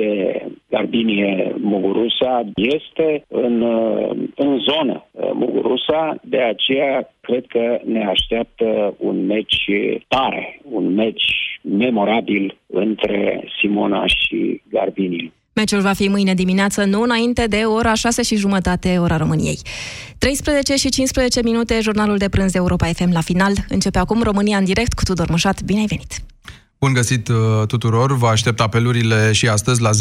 de Garbinie Mugurusa este în, în zonă Mugurusa, de aceea cred că ne așteaptă un meci tare, un meci memorabil între Simona și Garbinie. Meciul va fi mâine dimineață, nu înainte de ora 6 și jumătate, ora României. 13 și 15 minute, jurnalul de prânz de Europa FM la final. Începe acum România în direct cu Tudor Mușat. Bine ai venit! Bun găsit uh, tuturor, vă aștept apelurile și astăzi la 0372069599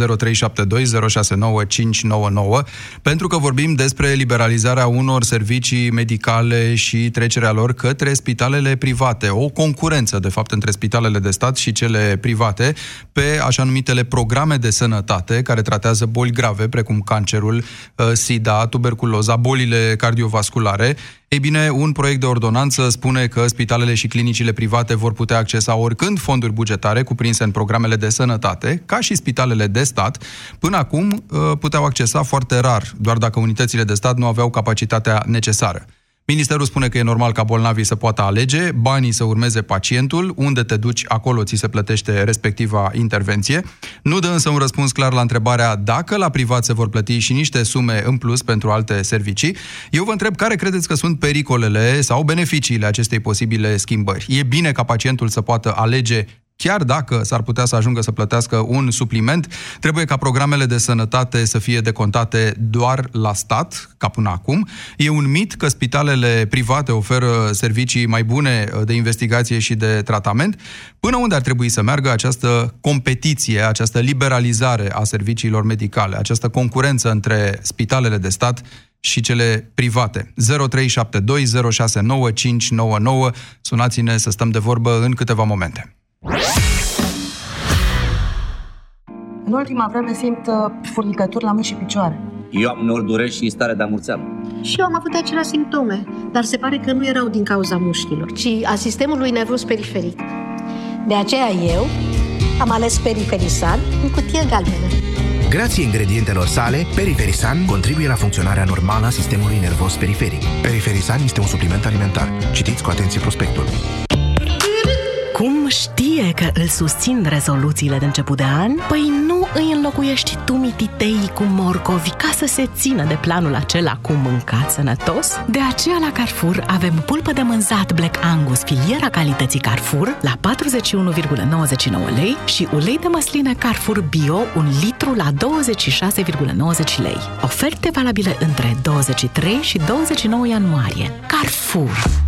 pentru că vorbim despre liberalizarea unor servicii medicale și trecerea lor către spitalele private. O concurență, de fapt, între spitalele de stat și cele private pe așa numitele programe de sănătate care tratează boli grave precum cancerul, uh, sida, tuberculoza, bolile cardiovasculare ei bine, un proiect de ordonanță spune că spitalele și clinicile private vor putea accesa oricând fonduri bugetare cuprinse în programele de sănătate, ca și spitalele de stat. Până acum uh, puteau accesa foarte rar, doar dacă unitățile de stat nu aveau capacitatea necesară. Ministerul spune că e normal ca bolnavii să poată alege, banii să urmeze pacientul, unde te duci, acolo ți se plătește respectiva intervenție. Nu dă însă un răspuns clar la întrebarea dacă la privat se vor plăti și niște sume în plus pentru alte servicii. Eu vă întreb care credeți că sunt pericolele sau beneficiile acestei posibile schimbări. E bine ca pacientul să poată alege chiar dacă s-ar putea să ajungă să plătească un supliment, trebuie ca programele de sănătate să fie decontate doar la stat, ca până acum. E un mit că spitalele private oferă servicii mai bune de investigație și de tratament. Până unde ar trebui să meargă această competiție, această liberalizare a serviciilor medicale, această concurență între spitalele de stat și cele private. 0372069599. Sunați-ne să stăm de vorbă în câteva momente. În ultima vreme simt uh, furnicături la mâini și picioare. Eu am nori dureri și stare de amurțeală. Și eu am avut aceleași simptome, dar se pare că nu erau din cauza mușchilor, ci a sistemului nervos periferic. De aceea eu am ales Periferisan în cutie galbenă. Grație ingredientelor sale, Periferisan contribuie la funcționarea normală a sistemului nervos periferic. Periferisan este un supliment alimentar. Citiți cu atenție prospectul. Cum știe că îl susțin rezoluțiile de început de an? Păi nu îi înlocuiești tu mititei cu morcovi ca să se țină de planul acela cu mâncat sănătos? De aceea la Carrefour avem pulpă de mânzat Black Angus filiera calității Carrefour la 41,99 lei și ulei de măsline Carrefour Bio un litru la 26,90 lei. Oferte valabile între 23 și 29 ianuarie. Carrefour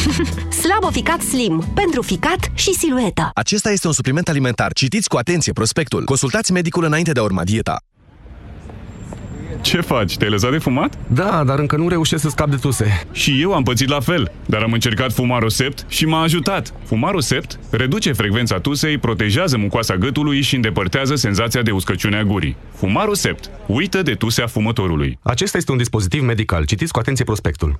Slaboficat Slim. Pentru ficat și silueta. Acesta este un supliment alimentar. Citiți cu atenție prospectul. Consultați medicul înainte de a urma dieta. Ce faci? Te-ai lăsat de fumat? Da, dar încă nu reușesc să scap de tuse. Și eu am pățit la fel, dar am încercat Fumaro Sept și m-a ajutat. Fumaro Sept reduce frecvența tusei, protejează mucoasa gâtului și îndepărtează senzația de uscăciune a gurii. Fumaro Sept. Uită de tusea fumătorului. Acesta este un dispozitiv medical. Citiți cu atenție prospectul.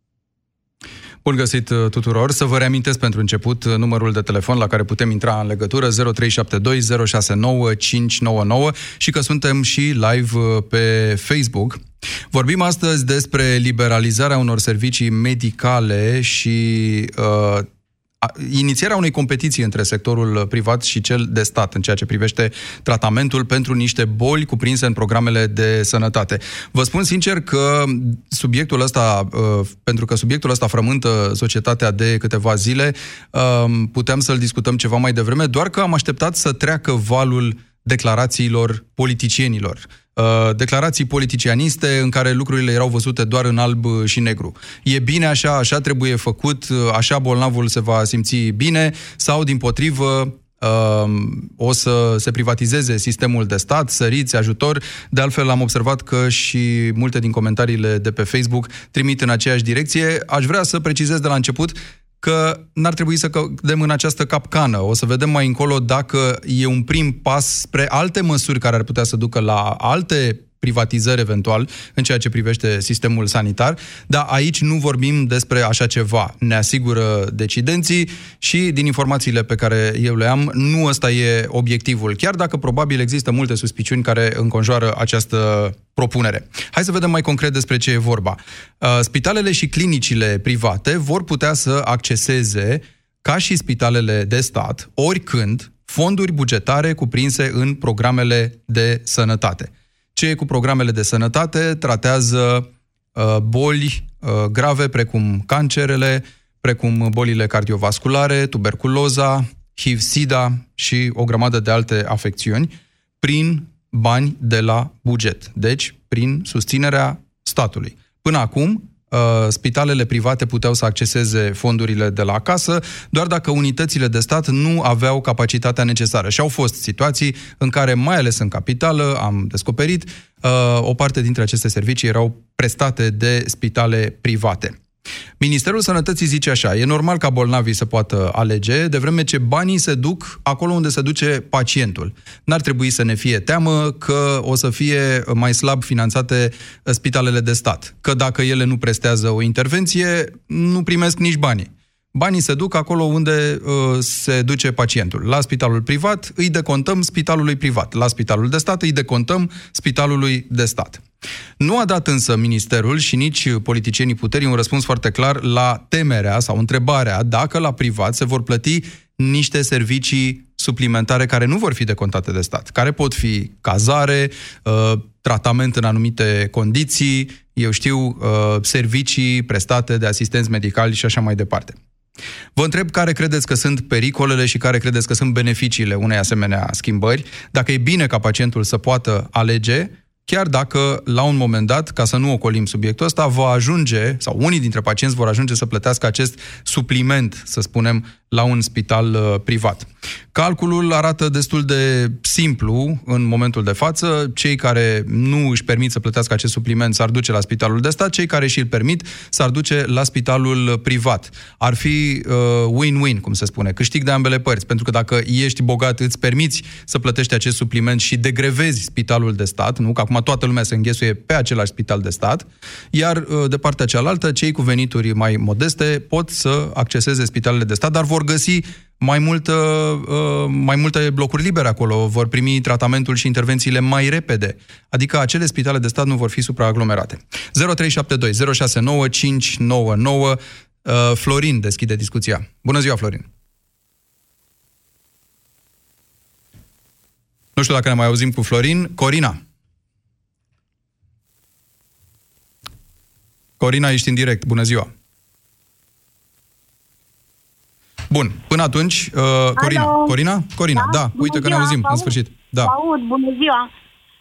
Bun găsit uh, tuturor! Să vă reamintesc pentru început uh, numărul de telefon la care putem intra în legătură 0372 069 599 și că suntem și live uh, pe Facebook. Vorbim astăzi despre liberalizarea unor servicii medicale și uh, inițierea unei competiții între sectorul privat și cel de stat în ceea ce privește tratamentul pentru niște boli cuprinse în programele de sănătate. Vă spun sincer că subiectul ăsta, uh, pentru că subiectul ăsta frământă societatea de câteva zile, um, puteam să-l discutăm ceva mai devreme, doar că am așteptat să treacă valul declarațiilor politicienilor. Uh, declarații politicianiste în care lucrurile erau văzute doar în alb și negru. E bine așa, așa trebuie făcut, uh, așa bolnavul se va simți bine sau, din potrivă, o să se privatizeze sistemul de stat, săriți, ajutor. De altfel, am observat că și multe din comentariile de pe Facebook trimit în aceeași direcție. Aș vrea să precizez de la început că n-ar trebui să cădem în această capcană. O să vedem mai încolo dacă e un prim pas spre alte măsuri care ar putea să ducă la alte privatizări eventual în ceea ce privește sistemul sanitar, dar aici nu vorbim despre așa ceva. Ne asigură decidenții și din informațiile pe care eu le am, nu ăsta e obiectivul, chiar dacă probabil există multe suspiciuni care înconjoară această propunere. Hai să vedem mai concret despre ce e vorba. Uh, spitalele și clinicile private vor putea să acceseze, ca și spitalele de stat, oricând, fonduri bugetare cuprinse în programele de sănătate. Ce e cu programele de sănătate? Tratează uh, boli uh, grave precum cancerele, precum bolile cardiovasculare, tuberculoza, HIV-SIDA și o grămadă de alte afecțiuni prin bani de la buget, deci prin susținerea statului. Până acum, Uh, spitalele private puteau să acceseze fondurile de la casă, doar dacă unitățile de stat nu aveau capacitatea necesară. Și au fost situații în care, mai ales în capitală, am descoperit, uh, o parte dintre aceste servicii erau prestate de spitale private. Ministerul Sănătății zice așa, e normal ca bolnavii să poată alege, de vreme ce banii se duc acolo unde se duce pacientul. N-ar trebui să ne fie teamă că o să fie mai slab finanțate spitalele de stat, că dacă ele nu prestează o intervenție, nu primesc nici banii. Banii se duc acolo unde uh, se duce pacientul. La spitalul privat îi decontăm spitalului privat. La spitalul de stat îi decontăm spitalului de stat. Nu a dat însă ministerul și nici politicienii puterii un răspuns foarte clar la temerea sau întrebarea dacă la privat se vor plăti niște servicii suplimentare care nu vor fi decontate de stat, care pot fi cazare, uh, tratament în anumite condiții, eu știu, uh, servicii prestate de asistenți medicali și așa mai departe. Vă întreb care credeți că sunt pericolele și care credeți că sunt beneficiile unei asemenea schimbări, dacă e bine ca pacientul să poată alege chiar dacă la un moment dat, ca să nu ocolim subiectul ăsta, va ajunge, sau unii dintre pacienți vor ajunge să plătească acest supliment, să spunem, la un spital uh, privat. Calculul arată destul de simplu în momentul de față. Cei care nu își permit să plătească acest supliment s-ar duce la spitalul de stat, cei care și îl permit s-ar duce la spitalul privat. Ar fi uh, win-win, cum se spune, câștig de ambele părți, pentru că dacă ești bogat, îți permiți să plătești acest supliment și degrevezi spitalul de stat, nu? Că acum toată lumea se înghesuie pe același spital de stat, iar uh, de partea cealaltă, cei cu venituri mai modeste pot să acceseze spitalele de stat, dar vor găsi mai, multă, uh, mai multe blocuri libere acolo, vor primi tratamentul și intervențiile mai repede. Adică acele spitale de stat nu vor fi supraaglomerate. 0372 069 599 Florin deschide discuția. Bună ziua, Florin! Nu știu dacă ne mai auzim cu Florin. Corina. Corina, ești în direct. Bună ziua! Bun, până atunci, uh, Corina. Alo. Corina? Corina, da, da uite că ne auzim, în sfârșit. Da. Aud, bună ziua.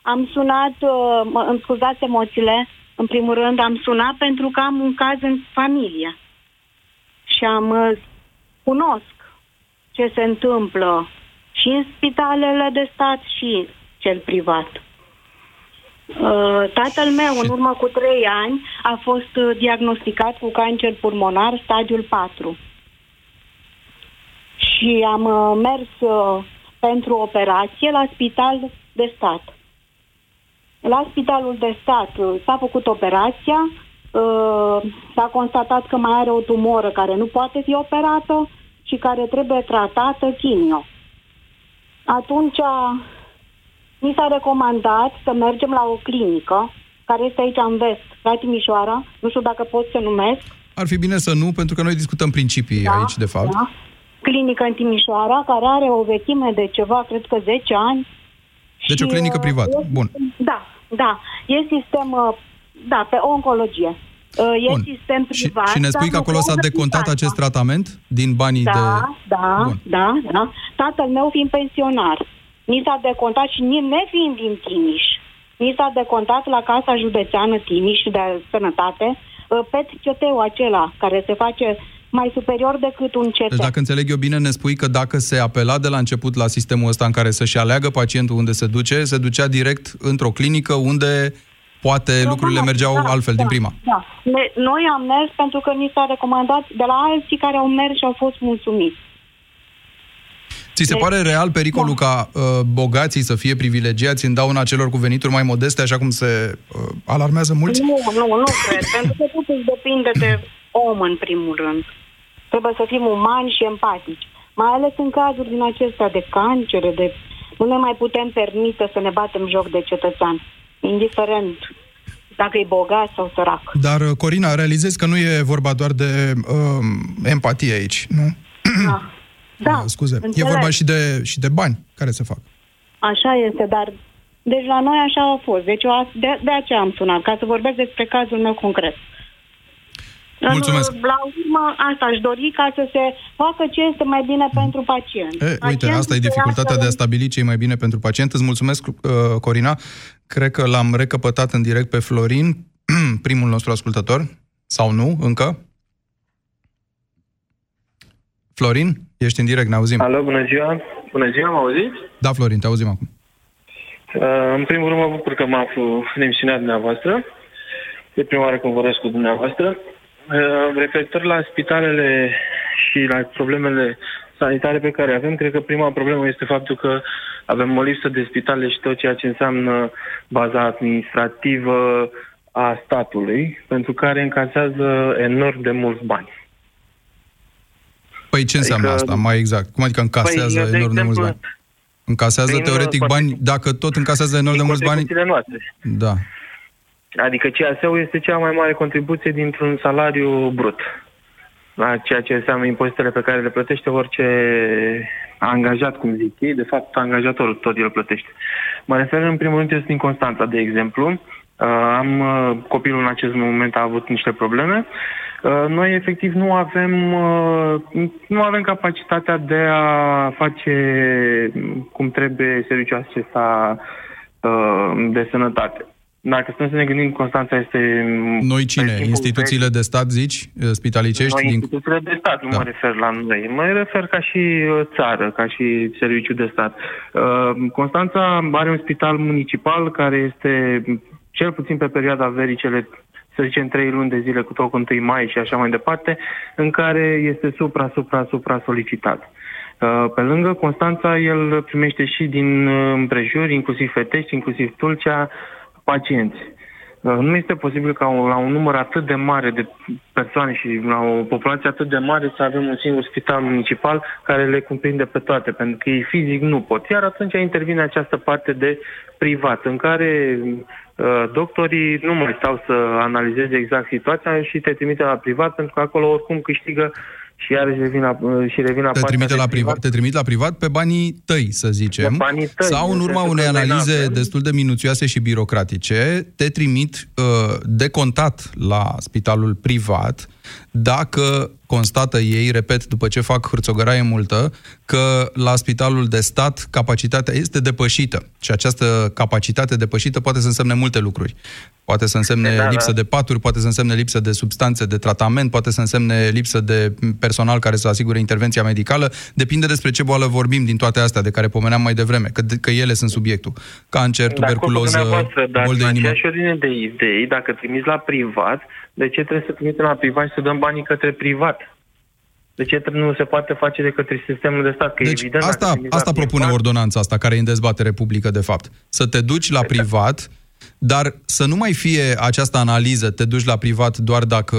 Am sunat, uh, mă, îmi scuzați emoțiile, în primul rând am sunat pentru că am un caz în familie. Și am uh, cunosc ce se întâmplă și în spitalele de stat și cel privat. Uh, tatăl meu, în urmă cu trei ani, a fost uh, diagnosticat cu cancer pulmonar stadiul 4 și am uh, mers uh, pentru operație la spital de stat. La spitalul de stat uh, s-a făcut operația, s-a constatat că mai are o tumoră care nu poate fi operată și care trebuie tratată chimio. Atunci mi s-a recomandat să mergem la o clinică care este aici în vest, la Timișoara, nu știu dacă pot să numesc. Ar fi bine să nu, pentru că noi discutăm principii da, aici, de fapt. Da clinică în Timișoara, care are o vechime de ceva, cred că 10 ani. Deci și, o clinică uh, privată. E, Bun. Da, da. E sistem, uh, da, pe oncologie. Uh, e Bun. sistem privat. Și, și ne spui că acolo s-a decontat acest tratament din banii da, de... Da, da, da. Tatăl meu fiind pensionar. Ni s-a decontat și ni- nefiind din Timiș, ni s-a decontat la Casa Județeană Timiș de Sănătate uh, PET-CT-ul acela care se face mai superior decât un CT. Deci dacă înțeleg eu bine, ne spui că dacă se apela de la început la sistemul ăsta în care să-și aleagă pacientul unde se duce, se ducea direct într-o clinică unde poate lucrurile mergeau altfel din prima. Da. Ne- Noi am mers pentru că ni s-a recomandat de la alții care au mers și au fost mulțumiți. Ți se Deci- pare real pericolul ca uh, bogații să fie privilegiați în dauna celor cu venituri mai modeste, așa cum se uh, alarmează mulți? Nu, nu, nu cred, pentru că totul depinde de om în primul rând. Trebuie să fim umani și empatici. Mai ales în cazuri din acestea de cancere, de... Nu ne mai putem permite să ne batem joc de cetățean, indiferent dacă e bogat sau sărac. Dar, uh, Corina, realizezi că nu e vorba doar de uh, empatie aici, nu? Da, Uh, Scuze. E înțeleg. vorba și de, și de bani care se fac. Așa este, dar deci la noi așa a fost. Deci eu a- de, de aceea am sunat, ca să vorbesc despre cazul meu concret. Mulțumesc. În- La urmă, asta aș dori ca să se facă ce este mai bine pentru pacient. E, uite, Pacientul asta e să dificultatea iasă de a stabili ce e mai bine pentru pacient. Îți mulțumesc, uh, Corina. Cred că l-am recăpătat în direct pe Florin, primul nostru ascultător, sau nu, încă? Florin, ești în direct, ne auzim. Alo, bună ziua. Bună ziua, mă auziți? Da, Florin, te auzim acum. Uh, în primul rând mă bucur că mă aflu în emisiunea dumneavoastră. E prima oară când vorbesc cu dumneavoastră. Uh, referitor la spitalele și la problemele sanitare pe care avem, cred că prima problemă este faptul că avem o lipsă de spitale și tot ceea ce înseamnă baza administrativă a statului, pentru care încasează enorm de mulți bani. Păi ce înseamnă Adică- asta, mai exact? Cum adică încasează Păi, de enorm de mulți exemplu, bani? Încasează prin, teoretic uh, bani, dacă tot încasează enorm de din mulți bani... contribuțiile noastre. Da. Adică CAS-ul este cea mai mare contribuție dintr-un salariu brut. La ceea ce înseamnă impozitele pe care le plătește orice angajat, cum zic ei, de fapt angajatorul tot el plătește. Mă refer în primul rând, eu sunt din Constanța, de exemplu. Uh, am uh, copilul în acest moment a avut niște probleme. Uh, noi efectiv nu avem uh, nu avem capacitatea de a face cum trebuie serviciul acesta uh, de sănătate. Dacă stăm să ne gândim, Constanța este... Noi cine? pe timpul Instituțiile de stat, zici? Spitalicești? noi, Din... instituțiile de stat, nu Da. mă refer la noi. Mă refer ca și uh, țară, ca și serviciu de stat. Uh, Constanța are un spital municipal care este, cel puțin pe perioada verii, cele să zicem, trei luni de zile cu tot cu 1 mai și așa mai departe, în care este supra, supra, supra solicitat. Uh, Pe lângă Constanța, el primește și din uh, împrejur, inclusiv Fetești, inclusiv Tulcea, pacienți. Uh, Nu este posibil ca un- la un număr atât de mare de persoane și la o populație atât de mare să avem un singur spital municipal care le cuprinde pe toate, pentru că ei fizic nu pot. Iar atunci intervine această parte de privat, în care uh, doctorii nu mai stau să analizeze exact situația și te trimite la privat, pentru că acolo oricum câștigă și iarăși revin la, uh, și revin la Te partea trimite de la privat, te trimit la privat pe banii tăi, să zicem. Pe banii tăi, sau în în urma sensul unei că noi analize n-avem. destul de minuțioase și birocratice, te trimit uh, de contat la spitalul privat dacă constată ei, repet, după ce fac hârțogăraie multă, că la spitalul de stat capacitatea este depășită. Și această capacitate depășită poate să însemne multe lucruri. Poate să însemne Da, da. lipsă de paturi, poate să însemne lipsă de substanțe de tratament, poate să însemne lipsă de personal care să asigure intervenția medicală. Depinde despre ce boală vorbim din toate astea de care pomeneam mai devreme, că, că ele sunt subiectul. Cancer, De acord cu tuberculoză, dumneavoastră, dar bol de în inimă. aceeași ordine de idei, dacă trimiți la privat, de ce trebuie să trimitem la privat și să dăm banii către privat? De ce trebuie- nu se poate face de către sistemul de stat? Că Deci evident, dacă asta, trimiți la asta propune privat- ordonanța asta, care e în dezbatere publică, de fapt. Să te duci la privat, dar să nu mai fie această analiză, te duci la privat doar dacă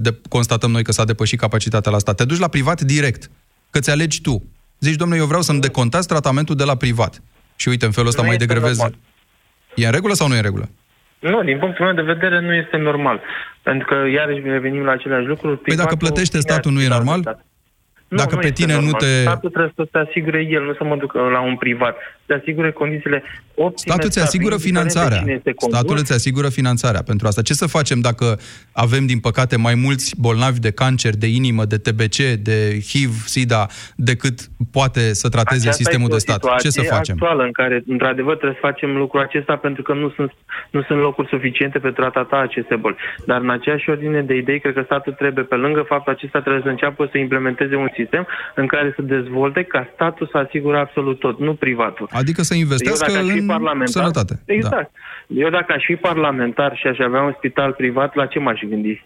de, constatăm noi că s-a depășit capacitatea la stat. Te duci la privat direct, că ți alegi tu. Zici, domnule, eu vreau să-mi decontați tratamentul de la privat. Și uite, în felul ăsta Nu mai este degrevezi. normal. E în regulă sau nu e în regulă? Nu, din punctul meu de vedere nu este normal. Pentru că iarăși revenim la aceleași lucruri. Păi dacă plătește statul, nu e normal? Dacă nu pe este tine nu normal. te... Statul trebuie să se asigure el, nu să mă duc la un privat. Să asigure condițiile optime. Statul îți asigură indiferent de finanțarea. cine este condus. Statul îți asigură finanțarea pentru asta. Ce să facem dacă avem, din păcate, mai mulți bolnavi de cancer, de inimă, de TBC, de HIV, SIDA, decât poate să trateze Aceasta sistemul este de o stat? Ce să situație facem? actuală în care, într-adevăr, trebuie să facem lucrul acesta pentru că nu sunt, nu sunt locuri suficiente pentru a trata aceste boli. Dar în aceeași ordine de idei, cred că statul trebuie, pe lângă faptul acesta, trebuie să înceapă să implementeze un sistem în care să dezvolte ca statul să asigure absolut tot, nu privatul. Adică să investească Eu dacă aș fi în parlamentar, sănătate. Da. Exact. Eu dacă aș fi parlamentar și aș avea un spital privat, la ce m-aș gândi?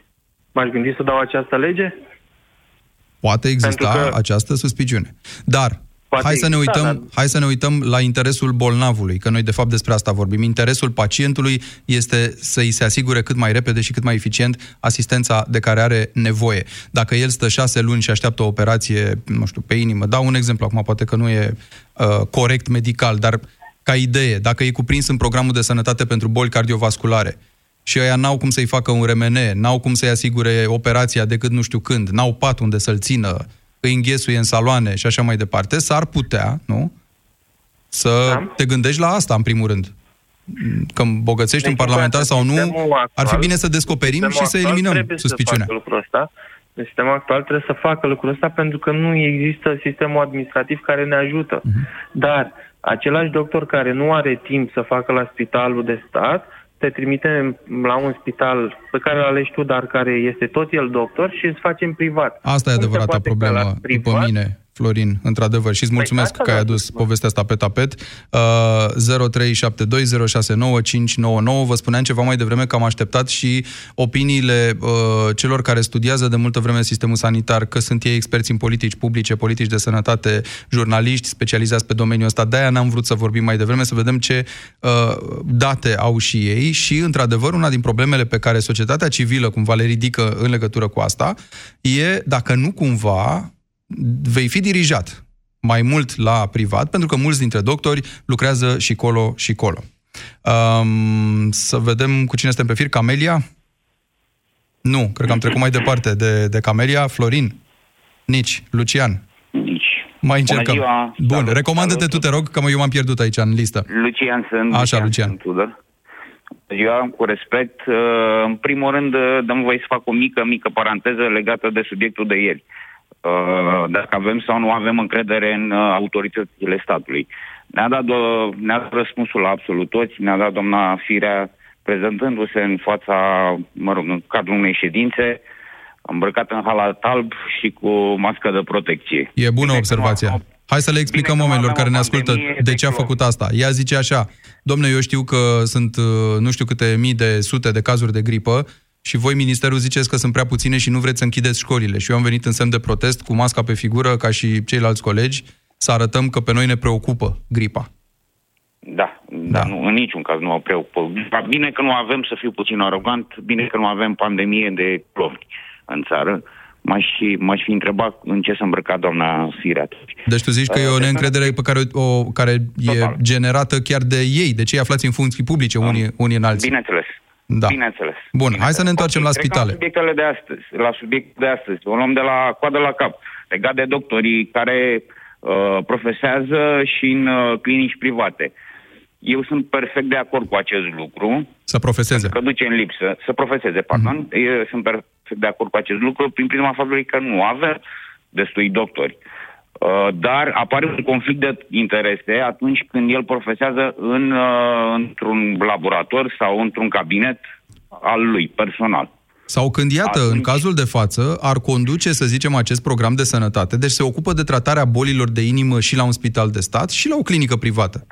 M-aș gândi să dau această lege? Poate exista Pentru că- această suspiciune. Dar Poate hai să, ne exista, uităm, dar- hai să ne uităm la interesul bolnavului, că noi de fapt despre asta vorbim. Interesul pacientului este să-i se asigure cât mai repede și cât mai eficient asistența de care are nevoie. Dacă el stă șase luni și așteaptă o operație, nu știu, pe inimă, dau un exemplu, acum poate că nu e uh, corect medical, dar ca idee, dacă e cuprins în programul de sănătate pentru boli cardiovasculare, și ăia n-au cum să-i facă un RMN, n-au cum să-i asigure operația decât nu știu când, n-au pat unde să-l țină, îi înghesuie în saloane și așa mai departe, s-ar putea, nu? Să Da. te gândești la asta, în primul rând. Că îmbogățești un Deci, parlamentar sau nu, sistemul ar fi actual- bine să descoperim sistemul și să actual eliminăm trebuie suspiciunea. Să facă lucrul ăsta. Deci, Sistemul actual trebuie să facă lucrul ăsta pentru că nu există sistemul administrativ care ne ajută. Mhm. Dar același doctor care nu are timp să facă la spitalul de stat, te trimite la un spital pe care îl alegi tu, dar care este tot el doctor și îți face în privat. Asta e Cum se adevărata poate ca problemă la după privat- mine, Florin, într-adevăr. Și îți mulțumesc asta că ai vreau să adus povestea asta pe tapet. Uh, 0372069599. Vă spuneam ceva mai devreme că am așteptat și opiniile uh, celor care studiază de multă vreme sistemul sanitar, că sunt ei experți în politici publice, politici de sănătate, jurnaliști specializați pe domeniul ăsta. De-aia n-am vrut să vorbim mai devreme, să vedem ce uh, date au și ei și, într-adevăr, una din problemele pe care societatea civilă cumva le ridică în legătură cu asta e dacă nu cumva vei fi dirijat mai mult la privat, pentru că mulți dintre doctori lucrează și colo și colo. Um, să vedem cu cine suntem pe fir. Camelia? Nu, cred că am trecut mai departe de, de Camelia. Florin? Nici. Lucian? Nici. Mai încercăm. Bună ziua. Bun, Salut, recomandă-te salut. tu, te rog, că mă- eu m-am pierdut aici în listă. Lucian sunt. Așa, Lucian. Sunt Tudor. Eu, cu respect, uh, în primul rând, uh, dăm voie să fac o mică, mică paranteză legată de subiectul de ieri. Uh, Dacă avem sau nu avem încredere în uh, autoritățile statului. Ne-a dat, do- ne-a dat răspunsul la absolut toți, ne-a dat doamna Firea prezentându-se în fața, mă rog, în cadrul unei ședințe, îmbrăcat în halat alb și cu mască de protecție. E bună observația. Hai să le explicăm Bine că nu oamenilor avem care ne o ascultă pandemie de de ce a clon. făcut asta. Ea zice așa, domne, eu știu că sunt uh, nu știu câte mii de sute de cazuri de gripă și voi, ministerul, ziceți că sunt prea puține și nu vreți să închideți școlile. Și eu am venit în semn de protest cu masca pe figură, ca și ceilalți colegi, să arătăm că pe noi ne preocupă gripa. Da, da, nu, în niciun caz nu mă preocupă. Bine că nu avem, să fiu puțin arogant, bine că nu avem pandemie de clovni în țară. M-aș, fi- m-aș fi întrebat în ce s-a îmbrăcat doamna Firea atunci. Deci tu zici că e o neîncredere pe care, o, care e generată chiar de ei, de cei aflați în funcții publice, unii, unii în alții. Bineînțeles. Da. Bineînțeles. Bun, hai să ne întoarcem la Trecem spitale. La subiectele de astăzi, la subiectul de astăzi. O luăm de la coadă la cap. Legat de doctorii care uh, profesează și în uh, clinici private. Eu sunt perfect de acord cu acest lucru. Să profeseze. Că duce în lipsă, să profeseze, pardon. Mhm. Mm-hmm. Eu sunt perfect de acord cu acest lucru prin prisma faptului că nu avem destui doctori. Uh, dar apare un conflict de interese atunci când el profesează în, uh, într-un laborator sau într-un cabinet al lui, personal. Sau când, iată, în cazul de față, ar conduce, să zicem, acest program de sănătate, deci se ocupă de tratarea bolilor de inimă și la un spital de stat și la o clinică privată.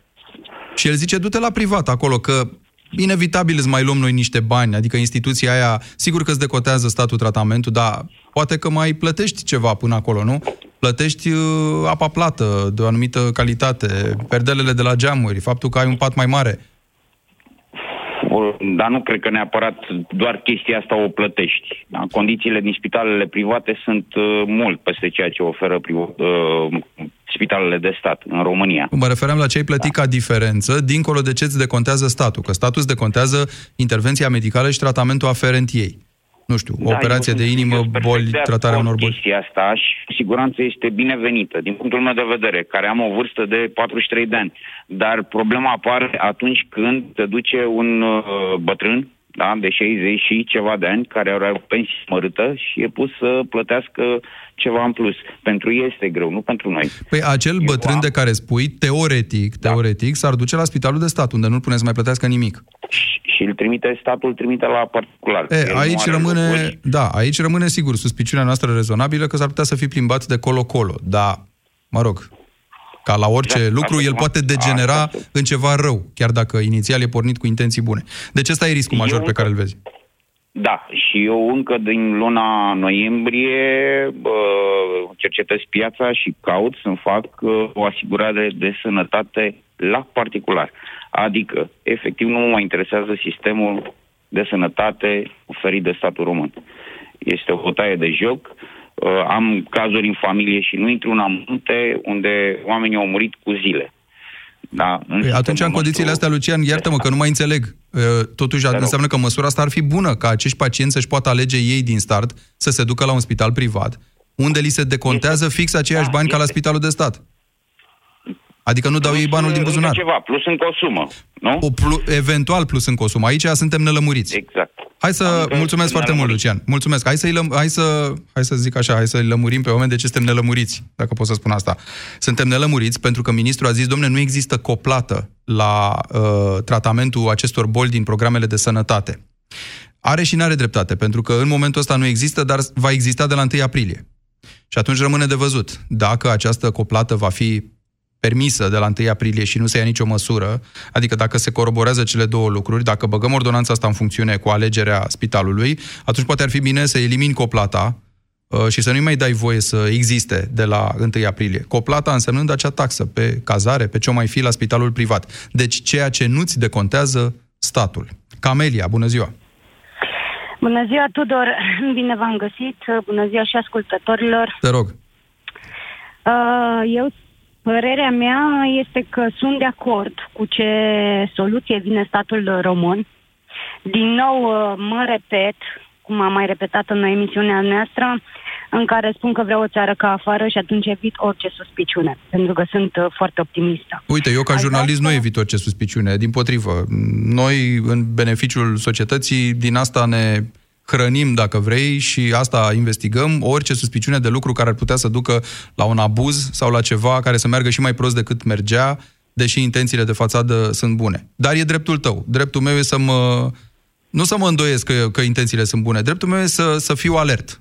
Și el zice, du-te la privat acolo, că inevitabil îți mai luăm noi niște bani, adică instituția aia, sigur că îți decotează statul tratamentul, dar poate că mai plătești ceva până acolo, nu? Plătești uh, apa plată de o anumită calitate, perdelele de la geamuri, faptul că ai un pat mai mare. O- Dar nu cred că neapărat doar chestia asta o plătești. Da? Condițiile din spitalele private sunt uh, mult peste ceea ce oferă priv- uh, spitalele de stat în România. Mă refeream la ce ai plătit da. ca diferență, dincolo de ce îți decontează statul, că statul îți decontează intervenția medicală și tratamentul aferent ei. Nu știu, o Da, operație eu de sunt- inimă, eu sunt perfect boli, de tratarea acord unor boli. Chestia asta și cu siguranță este binevenită, din punctul meu de vedere, care am o vârstă de 43 de ani. Dar problema apare atunci când te duce un uh, bătrân, da, de 60 și ceva de ani, care are o pensie mărită și e pus să plătească ceva în plus. Pentru ei este greu, nu pentru noi. Păi acel bătrân de care spui, teoretic, Da. teoretic, s-ar duce la spitalul de stat, unde nu-l pune să mai plătească nimic. Și îl trimite, statul îl trimite la particular. E, El nu aici are rămâne, locuri. da, aici rămâne sigur suspiciunea noastră rezonabilă că s-ar putea să fi plimbat de colo-colo, dar, mă rog, ca la orice Da, lucru, asta el e- poate degenera asta în ceva rău, chiar dacă inițial e pornit cu intenții bune. Deci ăsta e riscul major Eu pe care îl vezi. Da, și eu încă din luna noiembrie bă, cercetez piața și caut să-mi fac uh, o asigurare de sănătate la particular. Adică, efectiv, nu mă mai interesează sistemul de sănătate oferit de statul român. Este o bătaie de joc. Uh, am cazuri în familie și nu intru în amănunte unde oamenii au murit cu zile. Da, în Păi, atunci, în sistemul condițiile nostru- astea, Lucian, iartă-mă că nu mai înțeleg. Uh, Totuși, înseamnă că măsura asta ar fi bună, ca acești pacienți să-și poată alege ei din start să se ducă la un spital privat, unde li se decontează fix aceiași bani ca la spitalul de stat. Adică nu dau ei banul din Încă buzunar. ceva, plus încă o sumă, nu? O plu- eventual plus în consum. Aici suntem nelămuriți. Exact. Hai să Adică mulțumesc suntem foarte mult, Lucian. Mulțumesc. Hai să lăm- hai să hai să zic așa, hai să lămurim pe oameni de ce suntem nelămuriți, dacă pot să spun asta. Suntem nelămuriți pentru că ministrul a zis, domne, nu există coplată la uh, tratamentul acestor boli din programele de sănătate. Are și n-are dreptate, pentru că în momentul ăsta nu există, dar va exista de la 1 aprilie. Și atunci rămâne de văzut dacă această coplată va fi permisă de la 1 aprilie și nu se ia nicio măsură, adică dacă se coroborează cele două lucruri, dacă băgăm ordonanța asta în funcțiune cu alegerea spitalului, atunci poate ar fi bine să elimini coplata uh, și să nu-i mai dai voie să existe de la 1 aprilie. Coplata însemnând acea taxă pe cazare, pe ce o mai fi la spitalul privat. Deci ceea ce nu-ți decontează statul. Camelia, bună ziua! Bună ziua, Tudor! Bine v-am găsit! Bună ziua și ascultătorilor! Te rog! Uh, Eu, părerea mea este că sunt de acord cu ce soluție vine statul român. Din nou, uh, mă repet, cum am mai repetat în emisiunea noastră, în care spun că vreau o țară ca afară și atunci evit orice suspiciune, pentru că sunt uh, foarte optimistă. Uite, eu ca jurnalist nu evit orice suspiciune, din potrivă. Noi, în beneficiul societății, din asta ne hrănim, dacă vrei, și asta investigăm, orice suspiciune de lucru care ar putea să ducă la un abuz sau la ceva care să meargă și mai prost decât mergea, deși intențiile de fațadă sunt bune. Dar e dreptul tău. Dreptul meu e să mă... Nu să mă îndoiesc că, că intențiile sunt bune. Dreptul meu e să, să fiu alert.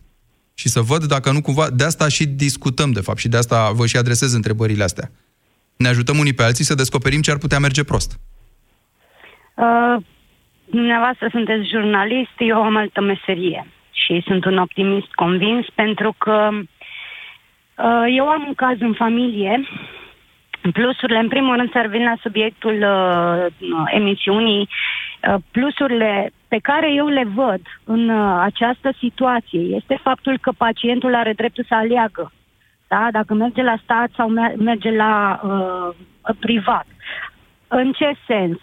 Și să văd dacă nu cumva... De asta și discutăm, de fapt, și de asta vă și adresez întrebările astea. Ne ajutăm unii pe alții să descoperim ce ar putea merge prost. Uh, dumneavoastră sunteți jurnalist, eu am altă meserie și sunt un optimist convins pentru că uh, eu am un caz în familie. Plusurile, în primul rând, să revin la subiectul uh, emisiunii, uh, plusurile pe care eu le văd în uh, această situație este faptul că pacientul are dreptul să aleagă da? dacă merge la stat sau mer- merge la uh, privat. În ce sens?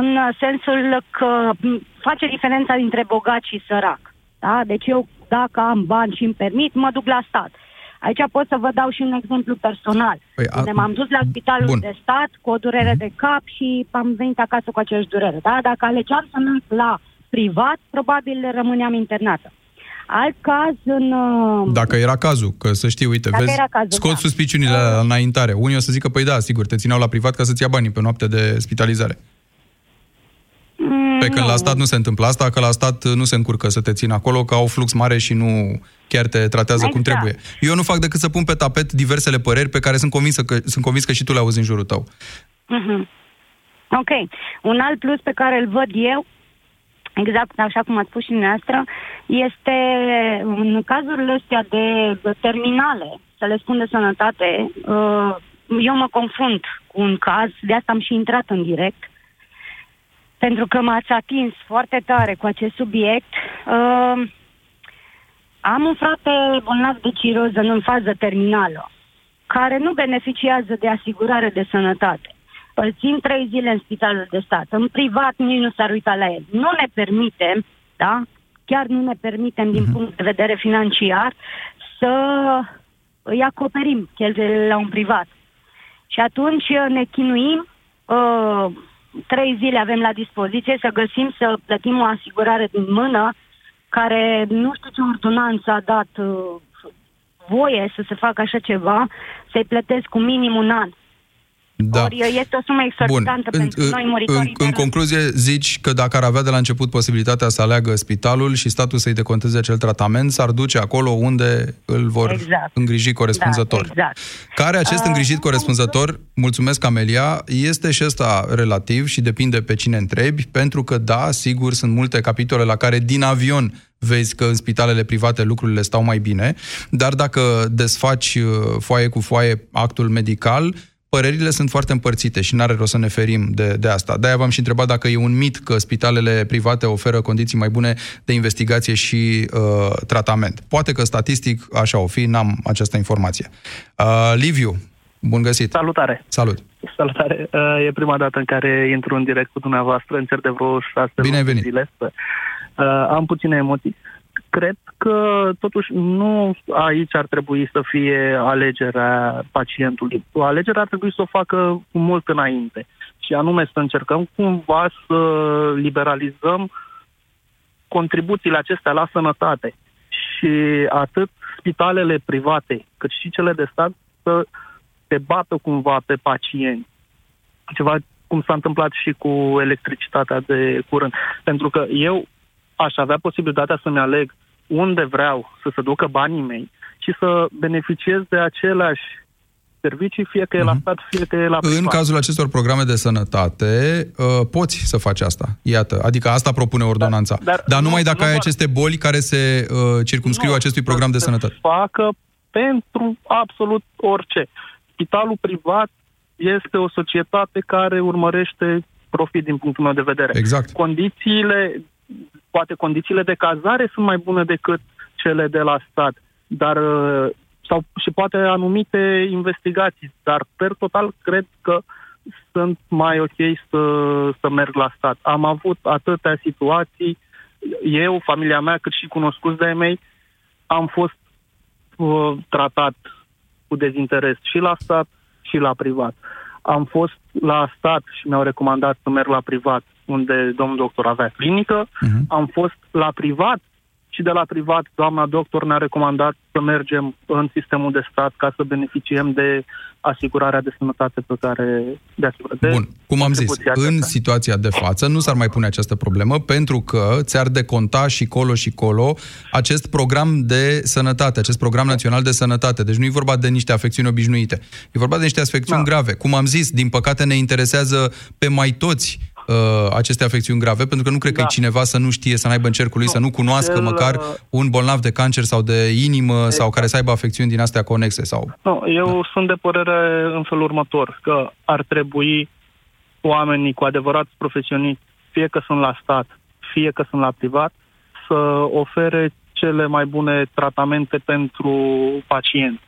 În uh, sensul că m, face diferența dintre bogat și sărac. Da? Deci eu, dacă am bani și îmi permit, mă duc la stat. Aici pot să vă dau și un exemplu personal. Păi, Păi, unde m-am dus la spitalul Bun. de stat cu o durere de cap și am venit acasă cu aceeași durere. Da? Dacă alegeam să merg la privat, probabil rămâneam internată. Alt caz în... uh, Dacă era cazul, că să știi, uite, Dacă vezi, era cazul, scot da. suspiciunile la înaintare. Unii o să zică, păi da, sigur, te țineau la privat ca să-ți ia banii pe noapte de spitalizare. Mm, Pe când nu. la stat nu se întâmplă asta, că la stat nu se încurcă să te țină acolo, că au flux mare și nu chiar te tratează cum Exact. trebuie. Eu nu fac decât să pun pe tapet diversele păreri pe care sunt convins că, sunt convins că și tu le auzi în jurul tău. Mhm. Ok. Un alt plus pe care îl văd eu, exact așa cum ați spus și dumneavoastră, este în cazurile astea de de terminale, să le spun de sănătate, uh, eu mă confrunt cu un caz, de asta am și intrat în direct, pentru că m-ați atins foarte tare cu acest subiect. Uh, am un frate bolnav de ciroză în fază terminală, care nu beneficiază de asigurare de sănătate. Îl țin trei zile în spitalul de stat. În privat nici nu s-ar uita la el. Nu ne permitem, da, chiar nu ne permitem din punct de vedere financiar să îi acoperim cheltuielile la un privat. Și atunci uh, ne chinuim, uh, trei zile avem la dispoziție să găsim să plătim o asigurare din mână care nu știu ce ordonanță a dat uh, voie să se facă așa ceva, să-i plătesc cu minim un an. Da. Ori este o sumă exorbitantă Bun. pentru în, noi muritori. în, în concluzie, zici că dacă ar avea de la început posibilitatea să aleagă spitalul și statul să-i deconteze acel tratament, s-ar duce acolo unde îl vor Exact. îngriji corespunzător. Da, exact. Care acest Uh, îngrijit corespunzător, mulțumesc Amelia, este și ăsta relativ și depinde pe cine întrebi, pentru că da, sigur, sunt multe capitole la care din avion vezi că în spitalele private lucrurile stau mai bine, dar dacă desfaci uh, foaie cu foaie actul medical, părerile sunt foarte împărțite și n-are rost să ne ferim de, de asta. De-aia v-am și întrebat dacă e un mit că spitalele private oferă condiții mai bune de investigație și uh, tratament. Poate că statistic așa o fi, n-am această informație. Uh, Liviu, bun găsit! Salutare! Salut! Salutare! Uh, E prima dată în care intru în direct cu dumneavoastră, încerc de vreo șase Bine ai venit. zile. Uh, Am puține emoții. Cred că, totuși, nu aici ar trebui să fie alegerea pacientului. Alegerea ar trebui să o facă cu mult înainte. Și anume să încercăm cumva să liberalizăm contribuțiile acestea la sănătate. Și atât spitalele private, cât și cele de stat să se bată cumva pe pacienți. Ceva cum s-a întâmplat și cu electricitatea de curând. Pentru că eu aș avea posibilitatea să-mi aleg unde vreau să se ducă banii mei și să beneficiez de aceleași servicii, fie că e la stat, fie că e la privat. În cazul acestor programe de sănătate, uh, poți să faci asta. Iată, adică asta propune ordonanța. Da, dar dar nu- numai dacă nu ai doar- aceste boli care se uh, circumscriu acestui program de sănătate. facă pentru absolut orice. Spitalul privat este o societate care urmărește profit din punctul meu de vedere. Exact. Condițiile, poate condițiile de cazare sunt mai bune decât cele de la stat, dar uh, sau și poate anumite investigații, dar per total cred că sunt mai ok să, să merg la stat. Am avut atâtea situații, eu, familia mea, cât și cunoscuți de-ai mei, am fost uh, tratat cu dezinteres și la stat și la privat. Am fost la stat și mi-au recomandat să merg la privat, unde domnul doctor avea clinică. Uh-huh. Am fost la privat și de la privat doamna doctor ne-a recomandat să mergem în sistemul de stat ca să beneficiem de asigurarea de sănătate pe care de asigurare. Bun, cum am zis, în situația de față nu s-ar mai pune această problemă pentru că ți-ar deconta și colo și colo acest program de sănătate, acest program național de sănătate. Deci nu e vorba de niște afecțiuni obișnuite. E vorba de niște afecțiuni da. grave. Cum am zis, din păcate ne interesează pe mai toți uh, aceste afecțiuni grave, pentru că nu cred da. că e cineva să nu știe, să n-aibă în cercul lui, nu. să nu cunoască Cel, măcar un bolnav de cancer sau de inimă exact. sau care să aibă afecțiuni din astea conexe. sau. Nu, eu da. sunt de părere în felul următor, că ar trebui oamenii cu adevărat profesioniști, fie că sunt la stat, fie că sunt la privat, să ofere cele mai bune tratamente pentru pacient.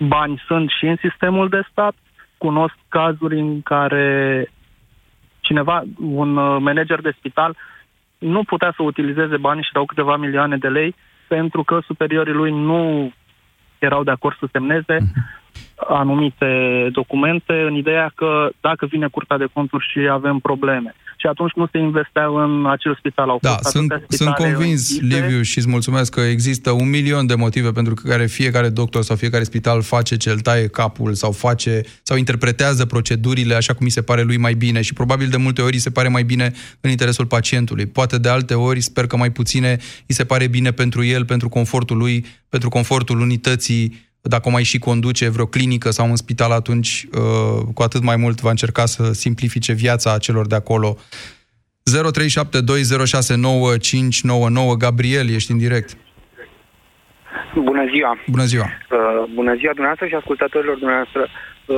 Bani sunt și în sistemul de stat, cunosc cazuri în care cineva, un manager de spital, nu putea să utilizeze banii și dau câteva milioane de lei pentru că superiorii lui nu erau de acord să semneze anumite documente în ideea că dacă vine Curtea de Conturi și avem probleme. Și atunci nu se investea în acel spital. Au da, fost sunt, sunt convins, închise. Liviu, și îți mulțumesc că există un milion de motive pentru care fiecare doctor sau fiecare spital face ce îl taie capul sau face sau interpretează procedurile așa cum mi se pare lui mai bine și probabil de multe ori îi se pare mai bine în interesul pacientului. Poate de alte ori, sper că mai puține, îi se pare bine pentru el, pentru confortul lui, pentru confortul unității dacă o mai și conduce vreo clinică sau un spital, atunci cu atât mai mult va încerca să simplifice viața celor de acolo. 0372069599 Gabriel, ești în direct. Bună ziua! Bună ziua! Uh, bună ziua dumneavoastră și ascultătorilor dumneavoastră. Uh,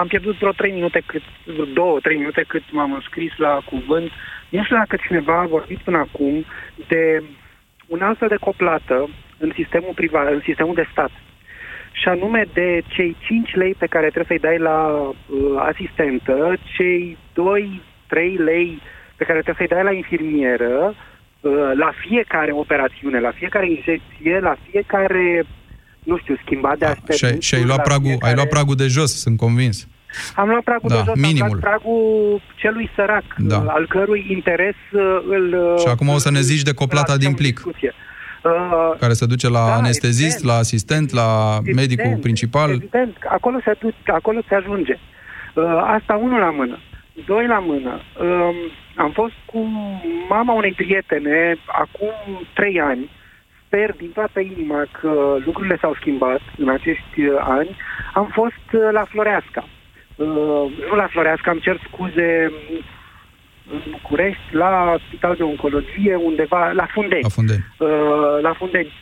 am pierdut vreo 3 minute, cât, două, trei minute cât m-am înscris la cuvânt. Nu știu dacă cineva a vorbit până acum de un altă decoplată în sistemul privat, în sistemul de stat și anume de cei 5 lei pe care trebuie să-i dai la uh, asistentă, cei 2-3 lei pe care trebuie să-i dai la infirmieră, uh, la fiecare operațiune, la fiecare injecție, la fiecare, nu știu, schimbat de aspect. Și ai, și ai luat, pragul, fiecare... ai luat pragul de jos, sunt convins. Am luat pragul Da, de jos, minimul. am luat pragul celui sărac, Da. uh, al cărui interes uh, îl... Și acum o să ne zici de îl coplata aducem din în plic, discuție. Uh, care se duce la Da, anestezist, evident. la asistent, la medicul Evident, principal. Evident, acolo se, duc, acolo se ajunge. Uh, asta unul la mână. Doi la mână. Um, am fost cu mama unei prietene acum trei ani. Sper din toată inima că lucrurile s-au schimbat în acești uh, ani. Am fost uh, la Floreasca. Uh, nu la Floreasca, am cer scuze în București, la Spital de Oncologie, undeva, la Fundenți. La Fundenți. Uh, la Fundenți.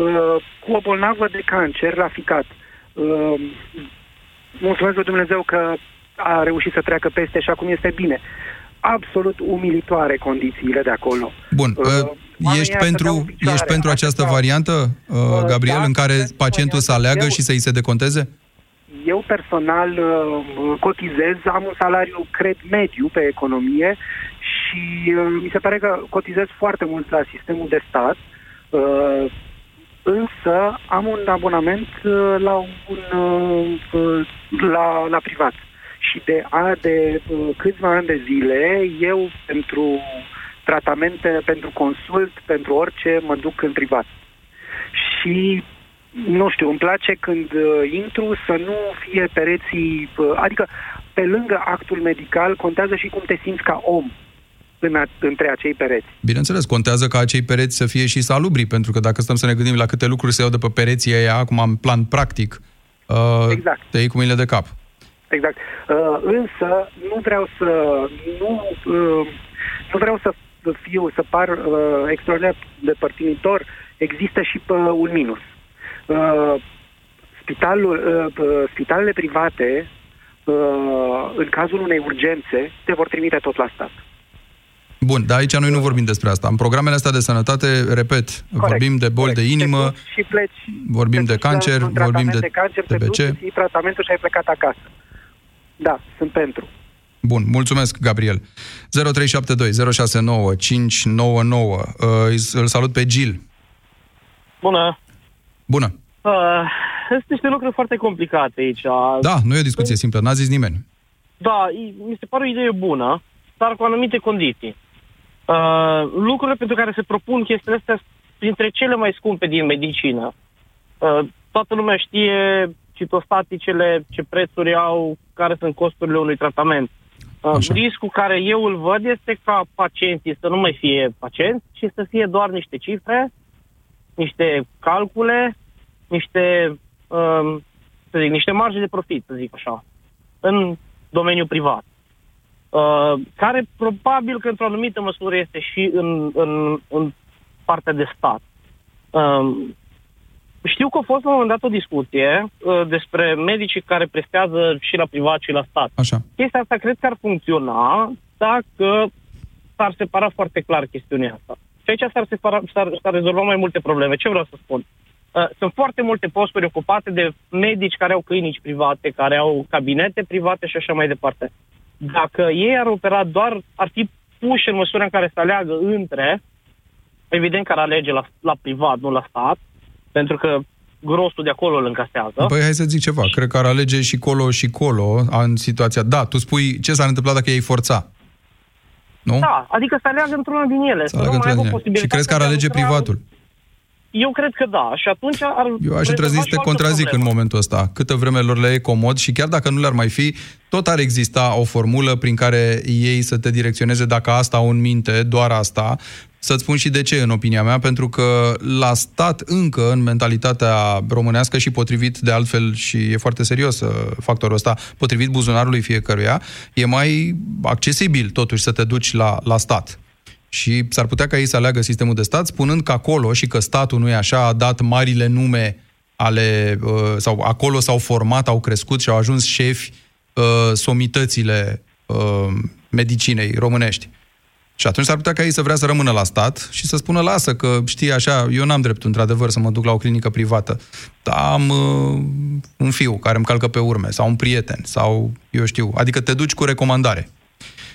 Uh, cu o bolnavă de cancer la ficat. Uh, mulțumesc lui Dumnezeu că a reușit să treacă peste și acum este bine. Absolut umilitoare condițiile de acolo. Bun, uh, oamenii ești ăia stăteau pentru, în picioare, ești pentru această așteptau. variantă, uh, Gabriel, da, în care sunt pacientul să variantă. aleagă Eu- și să îi se deconteze? Eu personal uh, cotizez, am un salariu, cred, mediu pe economie și uh, mi se pare că cotizez foarte mult la sistemul de stat, uh, însă am un abonament uh, la un uh, uh, la, la privat. Și de, a, de uh, câțiva ani de zile, eu pentru tratamente, pentru consult, pentru orice, mă duc în privat. Și nu știu, îmi place când uh, intru să nu fie pereții, uh, adică pe lângă actul medical contează și cum te simți ca om în a, între acei pereți. Bineînțeles, contează ca acei pereți să fie și salubri, pentru că dacă stăm să ne gândim la câte lucruri se iau de pe pereții aia, acum în plan practic, uh, Exact. te iei cu mâinile de cap. Exact. Uh, însă nu vreau să nu, uh, nu vreau să fiu, să par uh, extraordinar de părtinitor. Există și uh, un minus. Uh, spitalul, uh, uh, spitalele private, uh, în cazul unei urgențe, te vor trimite tot la stat. Bun, dar aici noi nu vorbim despre asta. În programele astea de sănătate, repet, vorbim de boli de inimă, Te duci și pleci. vorbim de cancer, un vorbim tratament de de cancer, te duci, TBC. îți iei tratamentul și ai plecat acasă. Da, sunt pentru. Bun, mulțumesc, Gabriel. 0372 069 599. Uh, îi- Îl salut pe Gil. Bună! Bună. Uh, sunt niște lucruri foarte complicate aici. Da, nu e o discuție simplă, n-a zis nimeni. Da, i- mi se pare o idee bună, dar cu anumite condiții. Uh, lucrurile pentru care se propun chestiile astea sunt printre cele mai scumpe din medicină. Uh, toată lumea știe citostaticele, ce prețuri au, care sunt costurile unui tratament. Uh, riscul care eu îl văd este ca pacienții să nu mai fie pacienți, ci să fie doar niște cifre, niște calcule, niște, um, să zic, niște marge de profit, să zic așa, în domeniul privat. Uh, care probabil că într-o anumită măsură este și în, în, în partea de stat. Um, știu că a fost la un moment dat o discuție uh, despre medicii care prestează și la privat și la stat. Așa. Chestia asta cred că ar funcționa dacă s-ar separa foarte clar chestiunea asta. Și aici s-ar, separa, s-ar, s-ar rezolva mai multe probleme. Ce vreau să spun? Uh, sunt foarte multe posturi ocupate de medici care au clinici private, care au cabinete private și așa mai departe. Dacă ei ar opera doar, ar fi puși în măsura în care să aleagă între, evident că ar alege la, la privat, nu la stat, pentru că grosul de acolo îl încasează. Păi hai să zic ceva, cred că ar alege și colo și colo în situația. Da, tu spui ce s-ar întâmpla dacă ei forța. Nu? Da, adică să aleagă într-una din ele. Să, Să nu aleagă mai aibă într-una din ele. Și posibilitatea crezi că ar de a alege lucra- privatul? Eu cred că da. Și atunci ar... Eu aș îndrăzni să te contrazic în momentul ăsta. Câtă vreme lor le e comod și chiar dacă nu le-ar mai fi, tot ar exista o formulă prin care ei să te direcționeze dacă asta au în minte, doar asta. Să-ți spun și de ce, în opinia mea, pentru că la stat încă, în mentalitatea românească și potrivit de altfel, și e foarte serios uh, factorul ăsta, potrivit buzunarului fiecăruia, e mai accesibil totuși să te duci la, la stat. Și s-ar putea ca ei să aleagă sistemul de stat, spunând că acolo și că statul nu e așa, a dat marile nume ale, uh, sau acolo s-au format, au crescut și au ajuns șefi uh, somitățile uh, medicinei românești. Și atunci s-ar putea ca ei să vrea să rămână la stat și să spună, lasă că știi așa, eu n-am dreptul într-adevăr să mă duc la o clinică privată, dar am uh, un fiu care îmi calcă pe urme, sau un prieten, sau eu știu, adică te duci cu recomandare.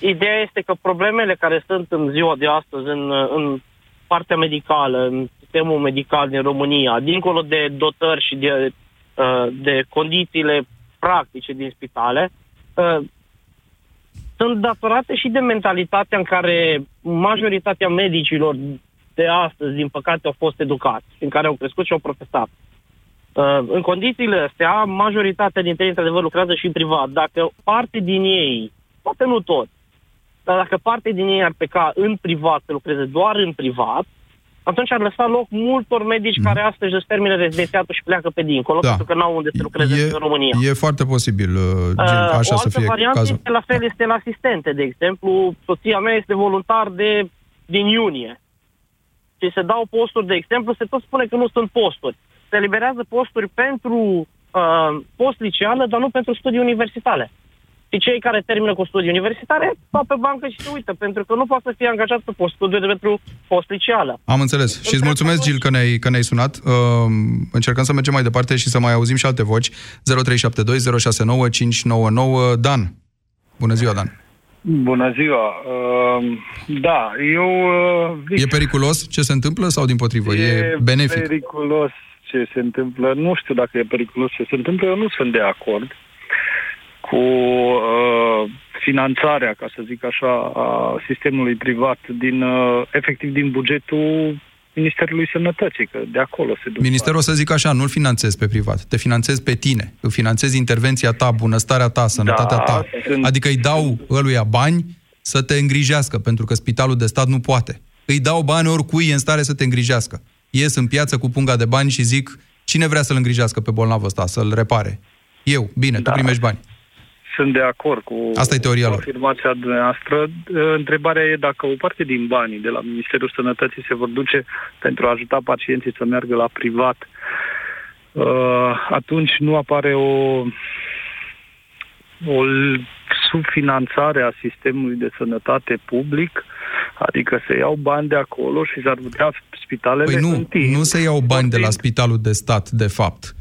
Ideea este că problemele care sunt în ziua de astăzi în, în partea medicală, în sistemul medical din România, dincolo de dotări și de, uh, de condițiile practice din spitale, uh, sunt datorate și de mentalitatea în care majoritatea medicilor de astăzi, din păcate, au fost educați, în care au crescut și au profesat. Uh, în condițiile astea, majoritatea dintre ei, într-adevăr, lucrează și în privat. Dacă parte din ei, poate nu tot, dar dacă parte din ei ar pleca în privat, să lucreze doar în privat, atunci ar lăsa loc multor medici mm. care astăzi își termină rezidențiatul și pleacă pe dincolo, da. pentru că n-au unde să lucreze e, în România. E foarte posibil, uh, Gil, Uh, așa o să altă fie variantă cazul. este la fel, este la asistente, de exemplu. Soția mea este voluntar de din iunie. Și se dau posturi, de exemplu, se tot spune că nu sunt posturi. Se eliberează posturi pentru uh, post-liceală, dar nu pentru studii universitare. Și cei care termină cu studii universitare stau pe bancă și se uită, pentru că nu poate să fie angajat pe post studii pentru post-liceală. Am înțeles. Și îți mulțumesc, Gil, că ne-ai, că ne-ai sunat. Uh, încercăm să mergem mai departe și să mai auzim și alte voci. 0372 069 599. Dan. Bună ziua, Dan. Bună ziua! Uh, da, eu... Uh, zic, E periculos ce se întâmplă sau din potrivă? E, benefic? periculos ce se întâmplă. Nu știu dacă e periculos ce se întâmplă. Eu nu sunt de acord cu uh, finanțarea, ca să zic așa, a sistemului privat din, uh, efectiv din bugetul Ministerului Sănătății, că de acolo se duc. Ministerul o să zic așa, nu-l finanțezi pe privat, te finanțezi pe tine, îl finanțezi intervenția ta, bunăstarea ta, sănătatea Da, ta. sunt- Adică îi dau ăluia bani să te îngrijească, pentru că spitalul de stat nu poate. Îi dau bani oricui e în stare să te îngrijească. Ies în piață cu punga de bani și zic, cine vrea să-l îngrijească pe bolnavul ăsta, să-l repare? Eu, bine, tu primești bani. Sunt de acord cu Asta e teoria lor. afirmația dumneavoastră. Întrebarea e dacă o parte din banii de la Ministerul Sănătății se vor duce pentru a ajuta pacienții să meargă la privat, uh, atunci nu apare o, o l- subfinanțare a sistemului de sănătate public, adică se iau bani de acolo și s-ar putea spitalele Păi nu, în timp nu se iau bani de la spitalul de stat, de fapt.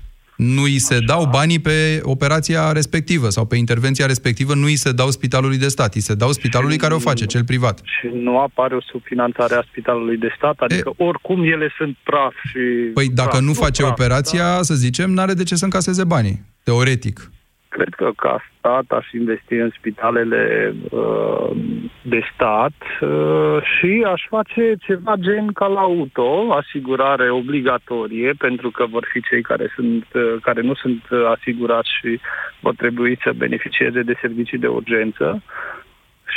Nu îi se dau banii pe operația respectivă sau pe intervenția respectivă, nu îi se dau spitalului de stat, îi se dau spitalului care o face, cel privat. și nu apare o subfinanțare a spitalului de stat, adică oricum ele sunt praf și... Păi dacă praf, nu face praf, operația, să zicem, n-are de ce să încaseze banii, teoretic. Cred că ca stat aș investi în spitalele uh, de stat uh, și aș face ceva gen ca la auto, asigurare obligatorie, pentru că vor fi cei care, sunt, uh, care nu sunt uh, asigurați și vor trebui să beneficieze de servicii de urgență.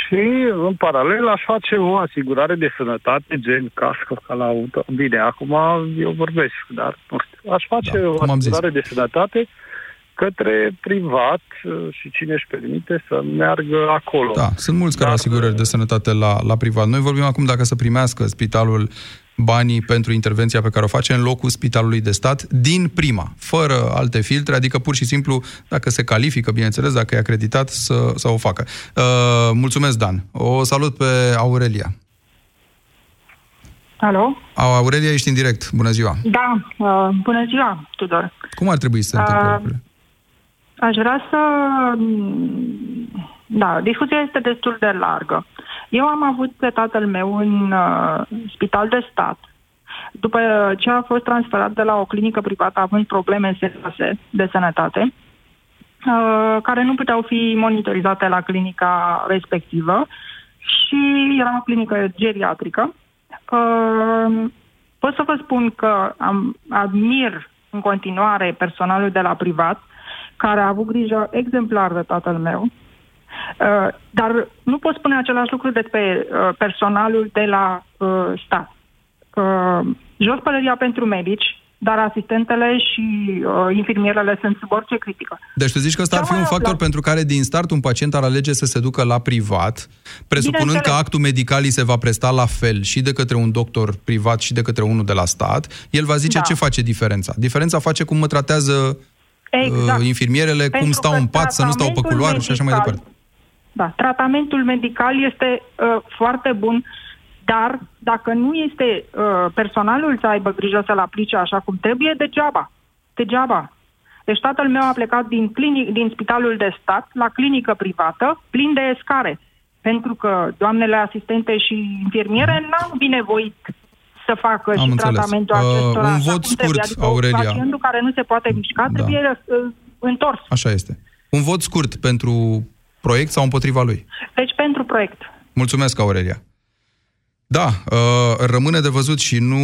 Și, în paralel, aș face o asigurare de sănătate, gen cască ca la auto. Bine, acum eu vorbesc, dar nu știu. Aș face da, o cum am zis. asigurare de sănătate către privat uh, și cine își permite să meargă acolo. Da, sunt mulți care au asigurări de sănătate la, la privat. Noi vorbim acum dacă să primească spitalul banii pentru intervenția pe care o face în locul spitalului de stat din prima, fără alte filtre, adică pur și simplu, dacă se califică, bineînțeles, dacă e acreditat, să, să o facă. Uh, mulțumesc, Dan. O salut pe Aurelia. Alo? Aurelia, ești în direct. Bună ziua. Da, uh, bună ziua, Tudor. Cum ar trebui să se întâmple Uh, lucrurile? Aș vrea să... mm, Da, discuția este destul de largă. Eu am avut pe tatăl meu în uh, spital de stat. După ce a fost transferat de la o clinică privată având probleme serioase de sănătate, uh, care nu puteau fi monitorizate la clinica respectivă și era o clinică geriatrică. Uh, pot să vă spun că am, admir în continuare personalul de la privat, care a avut grijă exemplar de tatăl meu, uh, dar nu pot spune același lucru despre uh, personalul de la uh, stat. Uh, jos pălăria pentru medici, dar asistentele și uh, infirmierele sunt sub orice critică. Deci tu zici că ăsta ar fi un factor pentru care din start un pacient ar alege să se ducă la privat, presupunând că Bineînțeles. actul medical îi se va presta la fel și de către un doctor privat și de către unul de la stat, el va zice Da. ce face diferența. Diferența face cum mă tratează Exact. uh, infirmierele, cum Pentru stau că în pat, să nu stau pe tratamentul culoar și așa mai medical- departe. Da, tratamentul medical este uh, foarte bun, dar dacă nu este uh, personalul să aibă grijă să-l aplice așa cum trebuie, degeaba. Degeaba. Deci tatăl meu a plecat din, clinic, din spitalul de stat la clinică privată, plin de escare, pentru că doamnele asistente și infirmiere n-au binevoit să facă Am și înțeles. tratamentul Uh, acestora. un așa vot cum trebuie. scurt, adică Aurelia. Pacientul care nu se poate mișca trebuie uh, întors. Așa este. Un vot scurt pentru proiect sau împotriva lui? Deci pentru proiect. Mulțumesc, Aurelia. Da, uh, rămâne de văzut și nu,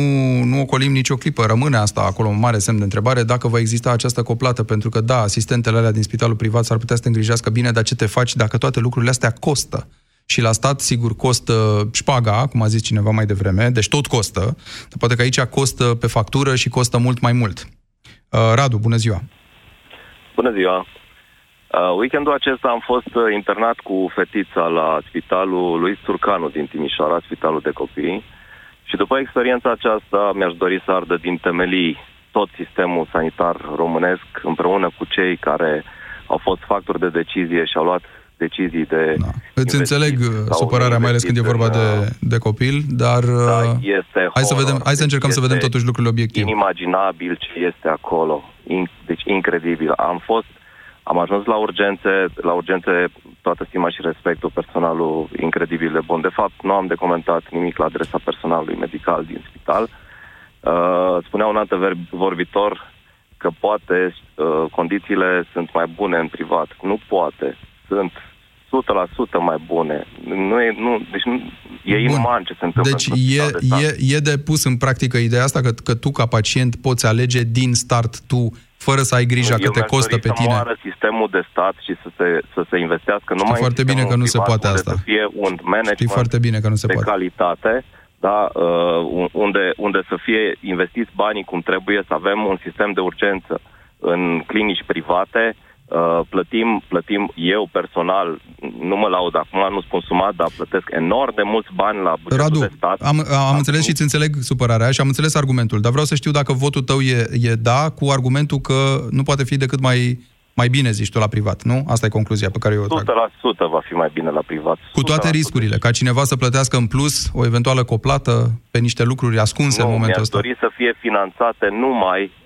nu ocolim nicio clipă. Rămâne asta acolo un mare semn de întrebare dacă va exista această coplată, pentru că da, asistentele alea din spitalul privat s-ar putea să te îngrijească bine, dar ce te faci dacă toate lucrurile astea costă? Și la stat, sigur, costă șpaga, cum a zis cineva mai devreme, deci tot costă, dar poate că aici costă pe factură și costă mult mai mult. Uh, Radu, bună ziua! Bună ziua! Uh, weekendul acesta am fost uh, internat cu fetița la spitalul lui Turcanu din Timișoara, spitalul de copii. Și după experiența aceasta mi-aș dori să ardă din temelii tot sistemul sanitar românesc împreună cu cei care au fost factori de decizie și au luat decizii de... Da. Îți înțeleg uh, supărarea, mai ales când e vorba de, de copil, dar Da, uh, este hai, să horror. vedem, hai să încercăm Deci să vedem este totuși lucrurile obiectiv. Inimaginabil ce este acolo. In, deci incredibil. Am fost, am ajuns la urgențe, la urgențe toată stima și respectul, personalul incredibil de bun. De fapt, nu am de comentat nimic la adresa personalului medical din spital. Uh, spunea un alt vorbitor că poate uh, condițiile sunt mai bune în privat. Nu poate. Sunt 100% mai bune. Nu e, nu, deci nu, e Bun. inuman ce se întâmplă Deci într-un e, spital de stat. e, e de pus în practică ideea asta că, că tu ca pacient poți alege din start tu, fără să ai grija că Eu te mi-aș costă dori pe să tine. moară sistemul de stat și să se, să se investească numai în foarte bine sistemul că nu se privat, poate unde asta. Să fie un management Știi foarte bine că nu se de poate. calitate, da, uh, unde, unde să fie investiți banii cum trebuie, să avem un sistem de urgență în clinici private, uh, plătim, plătim eu personal, nu mă laud acum, nu spun sumat, dar plătesc enorm de mulți bani la bugetul Radu, de stat. am, am înțeles și îți înțeleg supărarea și am înțeles argumentul, dar vreau să știu dacă votul tău e, e da cu argumentul că nu poate fi decât mai, mai bine, zici tu, la privat, nu? Asta e concluzia pe care eu o trag. 100% va fi mai bine la privat. Cu toate riscurile, ca cineva să plătească în plus o eventuală coplată pe niște lucruri ascunse nu, în momentul mi-aș ăsta. dori să fie finanțate numai, uh,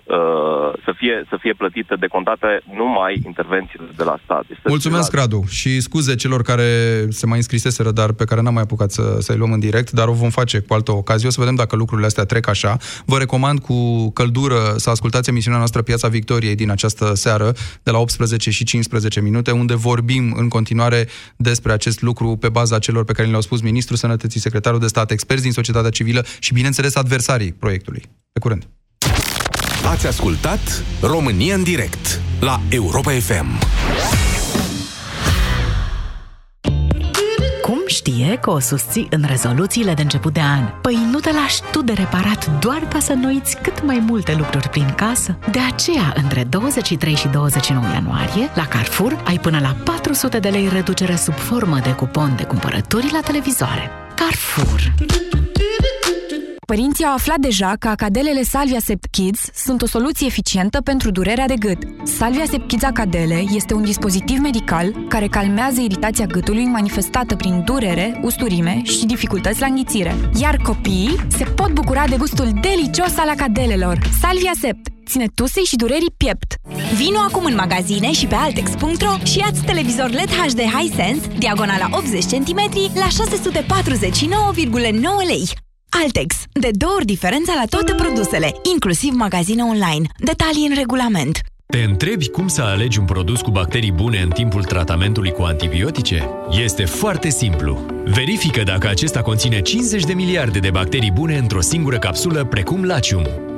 să, fie, să fie plătite, decontate numai intervențiile de la stat. Deci să Mulțumesc, fie la- Radu, și scuze celor care se mai înscriseseră, dar pe care n-am mai apucat să, să-i luăm în direct, dar o vom face cu altă ocazie. O să vedem dacă lucrurile astea trec așa. Vă recomand cu căldură să ascultați emisiunea noastră Piața Victoriei din această seară, de la 18 și 15 minute, unde vorbim în continuare despre acest lucru pe baza celor pe care le-au spus Ministrul Sănătății, Secretarul de Stat, experți din societatea civilă și, bineînțeles, adversarii proiectului. Pe curând! Ați ascultat România în direct la Europa FM. Cum știe că o susții în rezoluțiile de început de an? Păi nu te lași tu de reparat doar ca să nu uiți cât mai multe lucruri prin casă? De aceea, între 23 și 29 ianuarie, la Carrefour ai până la 400 de lei reducere sub formă de cupon de cumpărături la televizoare. Carrefour. Părinții au aflat deja că acadelele Salvia Sept Kids sunt o soluție eficientă pentru durerea de gât. Salvia Sept Kids Acadele este un dispozitiv medical care calmează iritația gâtului manifestată prin durere, usturime și dificultăți la înghițire. Iar copiii se pot bucura de gustul delicios al acadelelor. Salvia Sept ține tusei și durerii piept. Vino acum în magazine și pe altex.ro și ia televizor LED HD Hisense, diagonala 80 cm, la 649,9 lei. Altex. De două ori diferența la toate produsele, inclusiv magazine online. Detalii în regulament. Te întrebi cum să alegi un produs cu bacterii bune în timpul tratamentului cu antibiotice? Este foarte simplu. Verifică dacă acesta conține 50 de miliarde de bacterii bune într-o singură capsulă, precum Lacium.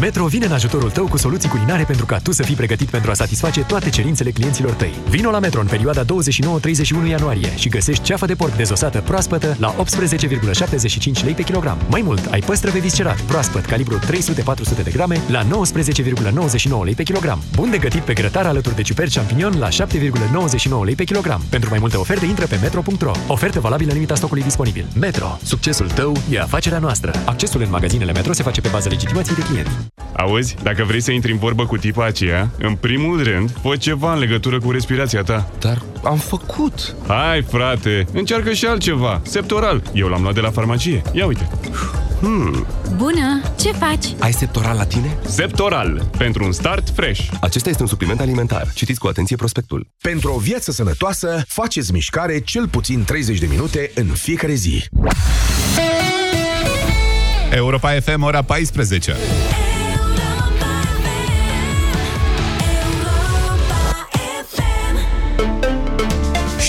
Metro vine în ajutorul tău cu soluții culinare pentru ca tu să fii pregătit pentru a satisface toate cerințele clienților tăi. Vino la Metro în perioada 29-31 ianuarie și găsești ceafă de porc dezosată proaspătă la 18,75 lei pe kilogram. Mai mult, ai păstrăve viscerat proaspăt calibru 300-400 de grame la 19,99 lei pe kilogram. Bun de gătit pe grătar alături de ciuperci champignon la 7,99 lei pe kilogram. Pentru mai multe oferte, intră pe metro.ro. Ofertă valabilă în limita stocului disponibil. Metro. Succesul tău e afacerea noastră. Accesul în magazinele Metro se face pe bază legitimației de client. Auzi, dacă vrei să intri în vorbă cu tipa aceea, în primul rând, fă ceva în legătură cu respirația ta. Dar am făcut. Hai, frate, încearcă și altceva. Septoral. Eu l-am luat de la farmacie. Ia uite. Hmm. Bună! Ce faci? Ai septoral la tine? Septoral. Pentru un start fresh. Acesta este un supliment alimentar. Citiți cu atenție prospectul. Pentru o viață sănătoasă, faceți mișcare cel puțin 30 de minute în fiecare zi. Europa FM, ora 14.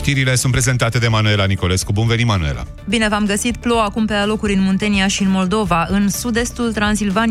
Știrile sunt prezentate de Manuela Nicolescu. Bun venit, Manuela! Bine v-am găsit. Plouă acum pe alocuri în Muntenia și în Moldova. În sud-estul Transilvaniei